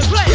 get played.